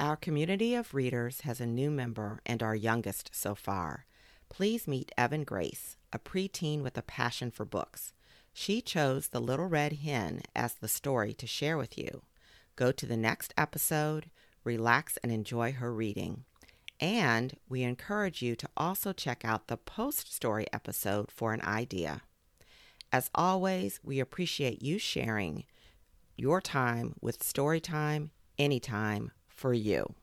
Our community of readers has a new member and our youngest so far. Please meet Evan Grace, a preteen with a passion for books. She chose The Little Red Hen as the story to share with you. Go to the next episode, relax, and enjoy her reading. And we encourage you to also check out the post story episode for an idea. As always, we appreciate you sharing your time with Storytime anytime for you.